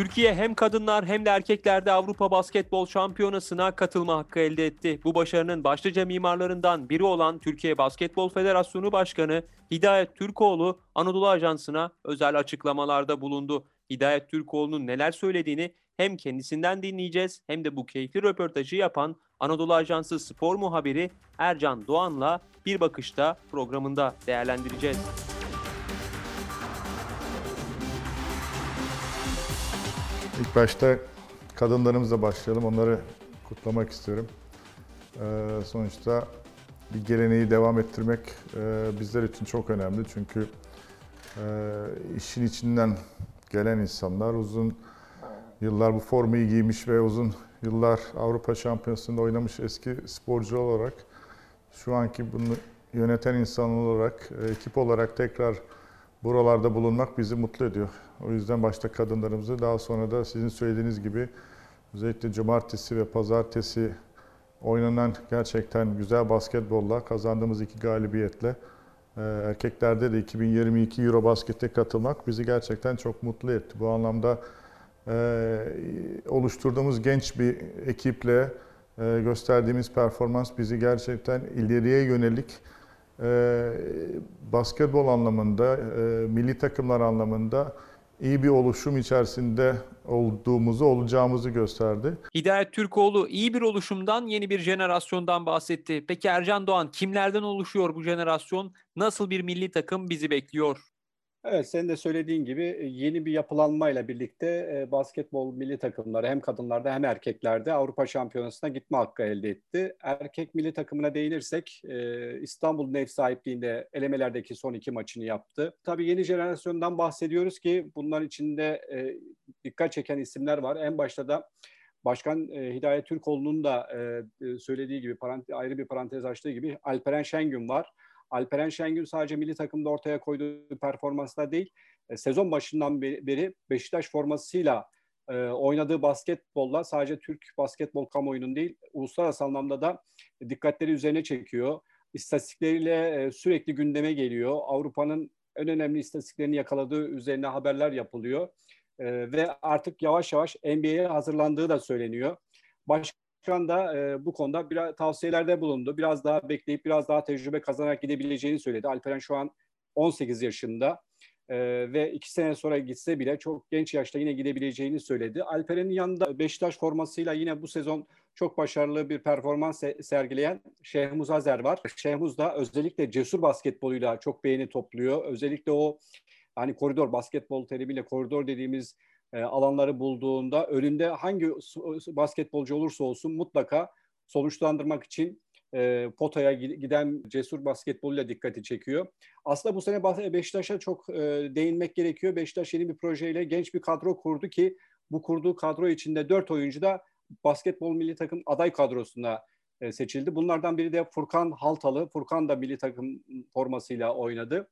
Türkiye hem kadınlar hem de erkeklerde Avrupa Basketbol Şampiyonası'na katılma hakkı elde etti. Bu başarının başlıca mimarlarından biri olan Türkiye Basketbol Federasyonu Başkanı Hidayet Türkoğlu Anadolu Ajansı'na özel açıklamalarda bulundu. Hidayet Türkoğlu'nun neler söylediğini hem kendisinden dinleyeceğiz hem de bu keyifli röportajı yapan Anadolu Ajansı spor muhabiri Ercan Doğan'la bir bakışta programında değerlendireceğiz. İlk başta kadınlarımızla başlayalım. Onları kutlamak istiyorum. Ee, sonuçta bir geleneği devam ettirmek e, bizler için çok önemli. Çünkü e, işin içinden gelen insanlar uzun yıllar bu formayı giymiş ve uzun yıllar Avrupa Şampiyonası'nda oynamış eski sporcu olarak şu anki bunu yöneten insan olarak, e, ekip olarak tekrar buralarda bulunmak bizi mutlu ediyor. O yüzden başta kadınlarımızı daha sonra da sizin söylediğiniz gibi özellikle cumartesi ve pazartesi oynanan gerçekten güzel basketbolla kazandığımız iki galibiyetle e, erkeklerde de 2022 Eurobasket'e katılmak bizi gerçekten çok mutlu etti. Bu anlamda e, oluşturduğumuz genç bir ekiple e, gösterdiğimiz performans bizi gerçekten ileriye yönelik e, basketbol anlamında, e, milli takımlar anlamında iyi bir oluşum içerisinde olduğumuzu, olacağımızı gösterdi. Hidayet Türkoğlu iyi bir oluşumdan, yeni bir jenerasyondan bahsetti. Peki Ercan Doğan kimlerden oluşuyor bu jenerasyon? Nasıl bir milli takım bizi bekliyor? Evet, senin de söylediğin gibi e, yeni bir yapılanmayla birlikte e, basketbol milli takımları hem kadınlarda hem erkeklerde Avrupa Şampiyonası'na gitme hakkı elde etti. Erkek milli takımına değinirsek e, İstanbul'un ev sahipliğinde elemelerdeki son iki maçını yaptı. Tabii yeni jenerasyondan bahsediyoruz ki bunların içinde dikkat çeken isimler var. En başta da Başkan Hidayet Türkoğlu'nun da söylediği gibi ayrı bir parantez açtığı gibi Alperen Şengün var. Alperen Şengün sadece milli takımda ortaya koyduğu performansla değil, e, sezon başından beri Beşiktaş formasıyla e, oynadığı basketbolla sadece Türk basketbol kamuoyunun değil, uluslararası anlamda da dikkatleri üzerine çekiyor. İstatistikleriyle e, sürekli gündeme geliyor. Avrupa'nın en önemli istatistiklerini yakaladığı üzerine haberler yapılıyor. ve artık yavaş yavaş NBA'ye hazırlandığı da söyleniyor. Başka Başkan da e, bu konuda biraz tavsiyelerde bulundu. Biraz daha bekleyip biraz daha tecrübe kazanarak gidebileceğini söyledi. Alperen şu an 18 yaşında e, ve iki sene sonra gitse bile çok genç yaşta yine gidebileceğini söyledi. Alperen'in yanında Beşiktaş formasıyla yine bu sezon çok başarılı bir performans sergileyen Şehmuz Azer var. Şehmuz da özellikle cesur basketboluyla çok beğeni topluyor. Özellikle o hani koridor basketbol terimiyle koridor dediğimiz e, alanları bulduğunda önünde hangi basketbolcu olursa olsun mutlaka sonuçlandırmak için e, potaya giden cesur basketboluyla dikkati çekiyor. Aslında bu sene Beşiktaş'a çok e, değinmek gerekiyor. Beşiktaş yeni bir projeyle genç bir kadro kurdu ki bu kurduğu kadro içinde dört oyuncu da basketbol milli takım aday kadrosuna e, seçildi. Bunlardan biri de Furkan Haltalı. Furkan da milli takım formasıyla oynadı.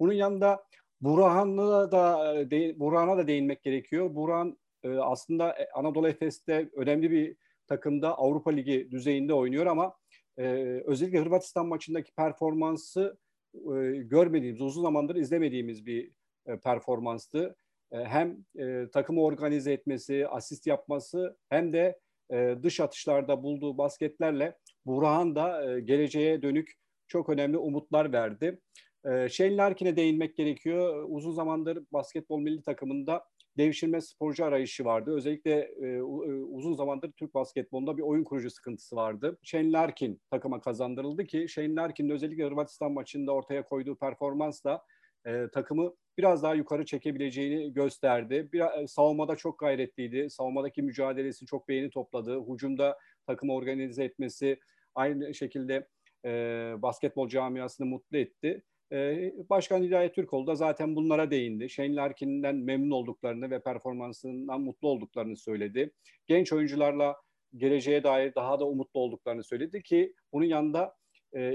Bunun yanında Burhan'a da de, Burhan'a da değinmek gerekiyor. Burhan e, aslında e, Anadolu Efes'te önemli bir takımda Avrupa Ligi düzeyinde oynuyor ama e, özellikle Hırvatistan maçındaki performansı e, görmediğimiz, uzun zamandır izlemediğimiz bir e, performanstı. E, hem e, takımı organize etmesi, asist yapması hem de e, dış atışlarda bulduğu basketlerle Burhan da e, geleceğe dönük çok önemli umutlar verdi. Ee, Shane Larkin'e değinmek gerekiyor. Uzun zamandır basketbol milli takımında devşirme sporcu arayışı vardı. Özellikle e, e, uzun zamandır Türk basketbolunda bir oyun kurucu sıkıntısı vardı. Shane Larkin takıma kazandırıldı ki Shane Larkin'in özellikle Hırvatistan maçında ortaya koyduğu performansla e, takımı biraz daha yukarı çekebileceğini gösterdi. Bir, e, savunmada çok gayretliydi. Savunmadaki mücadelesi çok beğeni topladı. Hucumda takımı organize etmesi aynı şekilde e, basketbol camiasını mutlu etti. Ee, Başkan Hidayet Türkoğlu da zaten bunlara değindi. Shane Larkin'den memnun olduklarını ve performansından mutlu olduklarını söyledi. Genç oyuncularla geleceğe dair daha da umutlu olduklarını söyledi ki bunun yanında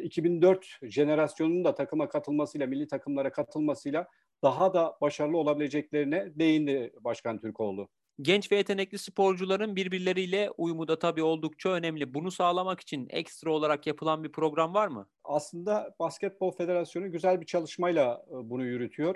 2004 e, jenerasyonunun da takıma katılmasıyla, milli takımlara katılmasıyla daha da başarılı olabileceklerine değindi Başkan Türkoğlu. Genç ve yetenekli sporcuların birbirleriyle uyumu da tabii oldukça önemli. Bunu sağlamak için ekstra olarak yapılan bir program var mı? Aslında Basketbol Federasyonu güzel bir çalışmayla e, bunu yürütüyor.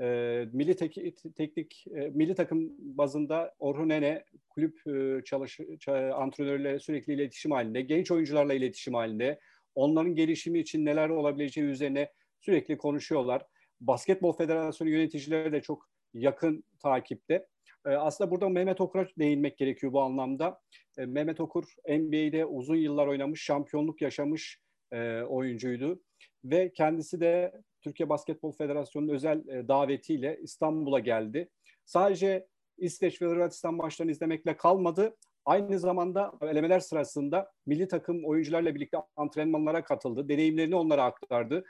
E, milli tek, teknik e, milli takım bazında Orhun Ene kulüp e, çalış ça- antrenörlerle sürekli iletişim halinde, genç oyuncularla iletişim halinde, onların gelişimi için neler olabileceği üzerine sürekli konuşuyorlar. Basketbol Federasyonu yöneticileri de çok yakın takipte. E, aslında burada Mehmet Okur'a değinmek gerekiyor bu anlamda. E, Mehmet Okur NBA'de uzun yıllar oynamış, şampiyonluk yaşamış e, oyuncuydu ve kendisi de Türkiye Basketbol Federasyonu'nun özel e, davetiyle İstanbul'a geldi. Sadece İsveç ve Hırvatistan maçlarını izlemekle kalmadı. Aynı zamanda elemeler sırasında milli takım oyuncularla birlikte antrenmanlara katıldı. Deneyimlerini onlara aktardı.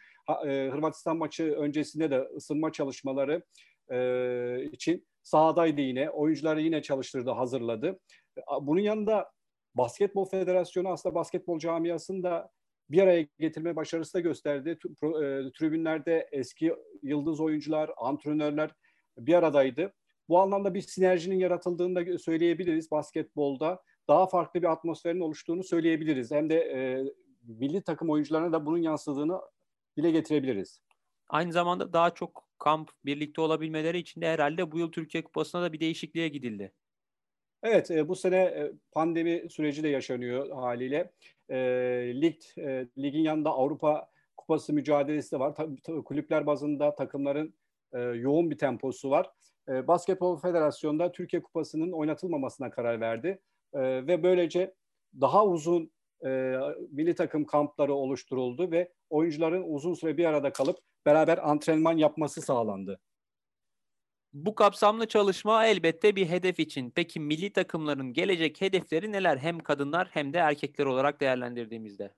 E, Hırvatistan maçı öncesinde de ısınma çalışmaları e, için sahadaydı yine. Oyuncuları yine çalıştırdı, hazırladı. Bunun yanında Basketbol Federasyonu aslında basketbol camiasında bir araya getirme başarısı da gösterdi. Tribünlerde eski yıldız oyuncular, antrenörler bir aradaydı. Bu anlamda bir sinerjinin yaratıldığını da söyleyebiliriz basketbolda. Daha farklı bir atmosferin oluştuğunu söyleyebiliriz. Hem de e, milli takım oyuncularına da bunun yansıdığını dile getirebiliriz. Aynı zamanda daha çok kamp birlikte olabilmeleri için de herhalde bu yıl Türkiye Kupası'na da bir değişikliğe gidildi. Evet, e, bu sene e, pandemi süreci de yaşanıyor haliyle. E, lig, ligin yanında Avrupa Kupası mücadelesi de var. Kulüpler bazında takımların yoğun bir temposu var. Basketbol Federasyonu da Türkiye Kupası'nın oynatılmamasına karar verdi. Ve böylece daha uzun e, milli takım kampları oluşturuldu ve oyuncuların uzun süre bir arada kalıp beraber antrenman yapması sağlandı. Bu kapsamlı çalışma elbette bir hedef için. Peki milli takımların gelecek hedefleri neler hem kadınlar hem de erkekler olarak değerlendirdiğimizde?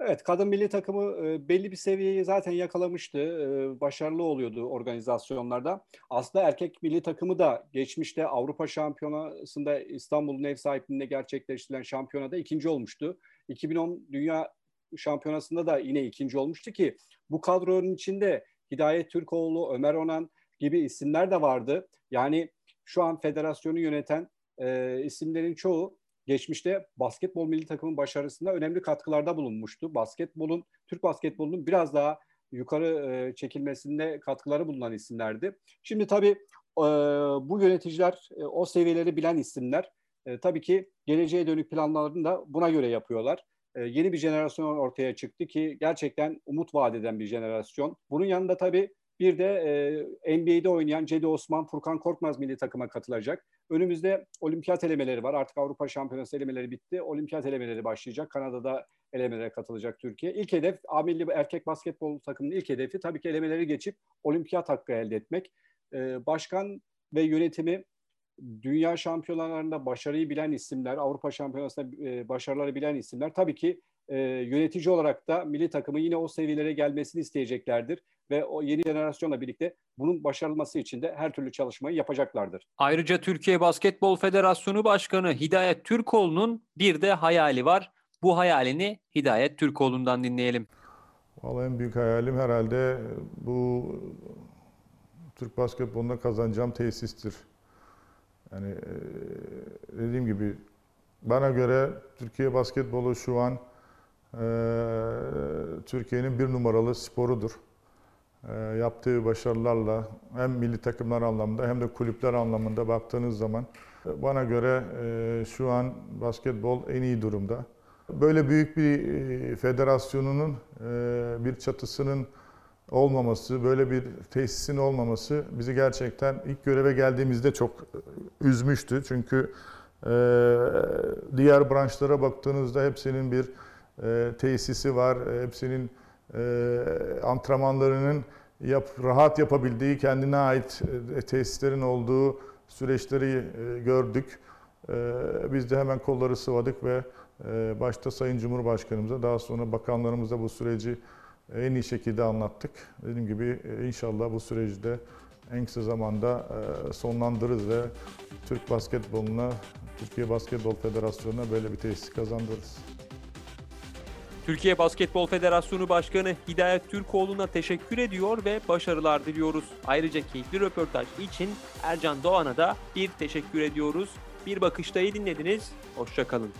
Evet, kadın milli takımı e, belli bir seviyeyi zaten yakalamıştı. E, başarılı oluyordu organizasyonlarda. Aslında erkek milli takımı da geçmişte Avrupa Şampiyonası'nda İstanbul'un ev sahipliğinde gerçekleştirilen şampiyonada ikinci olmuştu. 2010 Dünya Şampiyonası'nda da yine ikinci olmuştu ki bu kadronun içinde Hidayet Türkoğlu, Ömer Onan gibi isimler de vardı. Yani şu an federasyonu yöneten e, isimlerin çoğu geçmişte basketbol milli takımın başarısında önemli katkılarda bulunmuştu. Basketbolun, Türk basketbolunun biraz daha yukarı e, çekilmesinde katkıları bulunan isimlerdi. Şimdi tabii e, bu yöneticiler e, o seviyeleri bilen isimler. E, tabii ki geleceğe dönük planlarını da buna göre yapıyorlar. E, yeni bir jenerasyon ortaya çıktı ki gerçekten umut vaat eden bir jenerasyon. Bunun yanında tabii bir de e, NBA'de oynayan Cedi Osman, Furkan Korkmaz milli takıma katılacak. Önümüzde olimpiyat elemeleri var. Artık Avrupa Şampiyonası elemeleri bitti. Olimpiyat elemeleri başlayacak. Kanada'da elemelere katılacak Türkiye. İlk hedef A milli erkek basketbol takımının ilk hedefi tabii ki elemeleri geçip olimpiyat hakkı elde etmek. Ee, başkan ve yönetimi dünya şampiyonalarında başarıyı bilen isimler, Avrupa Şampiyonası'nda e, başarıları bilen isimler tabii ki e, yönetici olarak da milli takımı yine o seviyelere gelmesini isteyeceklerdir ve o yeni jenerasyonla birlikte bunun başarılması için de her türlü çalışmayı yapacaklardır. Ayrıca Türkiye Basketbol Federasyonu Başkanı Hidayet Türkoğlu'nun bir de hayali var. Bu hayalini Hidayet Türkoğlu'ndan dinleyelim. Vallahi en büyük hayalim herhalde bu Türk basketbolunda kazanacağım tesistir. Yani e, dediğim gibi bana göre Türkiye basketbolu şu an e, Türkiye'nin bir numaralı sporudur. E, yaptığı başarılarla hem milli takımlar anlamında hem de kulüpler anlamında baktığınız zaman e, bana göre e, şu an basketbol en iyi durumda. Böyle büyük bir e, federasyonunun bir çatısının olmaması, böyle bir tesisin olmaması bizi gerçekten ilk göreve geldiğimizde çok üzmüştü. Çünkü diğer branşlara baktığınızda hepsinin bir tesisi var, hepsinin e, antrenmanlarının yap, rahat yapabildiği, kendine ait e, tesislerin olduğu süreçleri e, gördük. E, biz de hemen kolları sıvadık ve e, başta Sayın Cumhurbaşkanımıza, daha sonra bakanlarımıza bu süreci en iyi şekilde anlattık. Dediğim gibi e, inşallah bu süreci de en kısa zamanda e, sonlandırırız ve Türk basketboluna, Türkiye Basketbol Federasyonu'na böyle bir tesis kazandırırız. Türkiye Basketbol Federasyonu Başkanı Hidayet Türkoğlu'na teşekkür ediyor ve başarılar diliyoruz. Ayrıca keyifli röportaj için Ercan Doğan'a da bir teşekkür ediyoruz. Bir bakıştayı dinlediniz. Hoşçakalın.